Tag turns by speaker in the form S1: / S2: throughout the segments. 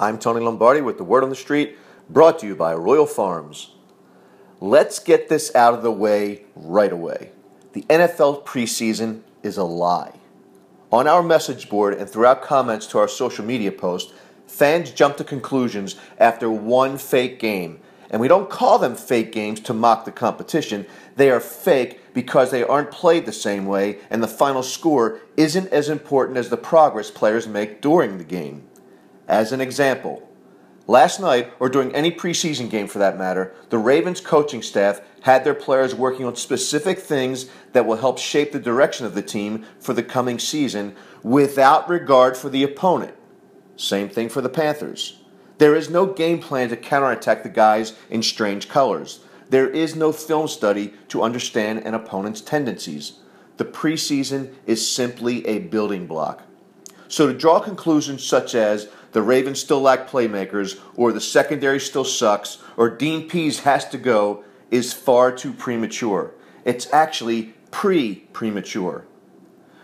S1: I'm Tony Lombardi with the Word on the Street, brought to you by Royal Farms. Let's get this out of the way right away. The NFL preseason is a lie. On our message board and throughout comments to our social media posts, fans jump to conclusions after one fake game. And we don't call them fake games to mock the competition. They are fake because they aren't played the same way, and the final score isn't as important as the progress players make during the game. As an example, last night, or during any preseason game for that matter, the Ravens coaching staff had their players working on specific things that will help shape the direction of the team for the coming season without regard for the opponent. Same thing for the Panthers. There is no game plan to counterattack the guys in strange colors. There is no film study to understand an opponent's tendencies. The preseason is simply a building block. So to draw conclusions such as the Ravens still lack playmakers, or the secondary still sucks, or Dean Pees has to go is far too premature. It's actually pre premature.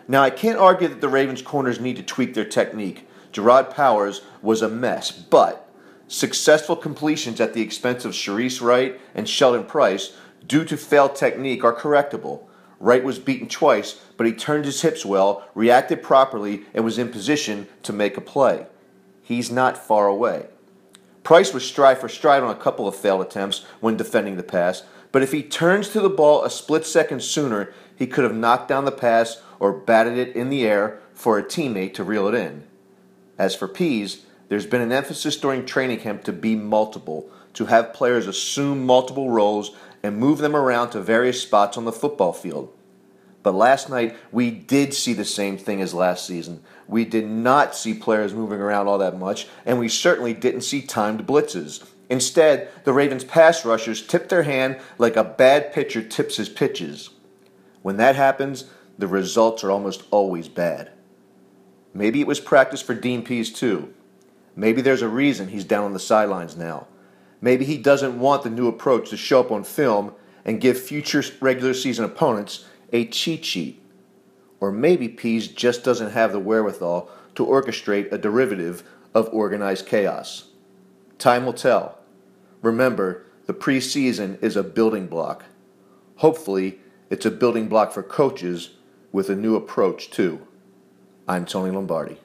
S1: Now, I can't argue that the Ravens' corners need to tweak their technique. Jerraud Powers was a mess, but successful completions at the expense of Shareece Wright and Sheldon Price due to failed technique are correctable. Wright was beaten twice, but he turned his hips well, reacted properly, and was in position to make a play he's not far away. Price was stride for stride on a couple of failed attempts when defending the pass, but if he turns to the ball a split second sooner, he could have knocked down the pass or batted it in the air for a teammate to reel it in. As for Pees, there's been an emphasis during training camp to be multiple, to have players assume multiple roles and move them around to various spots on the football field. But last night, we did see the same thing as last season. We did not see players moving around all that much, and we certainly didn't see timed blitzes. Instead, the Ravens' pass rushers tipped their hand like a bad pitcher tips his pitches. When that happens, the results are almost always bad. Maybe it was practice for Dean Pees too. Maybe there's a reason he's down on the sidelines now. Maybe he doesn't want the new approach to show up on film and give future regular season opponents a cheat sheet. Or maybe Pees just doesn't have the wherewithal to orchestrate a derivative of organized chaos. Time will tell. Remember, the preseason is a building block. Hopefully, it's a building block for coaches with a new approach, too. I'm Tony Lombardi.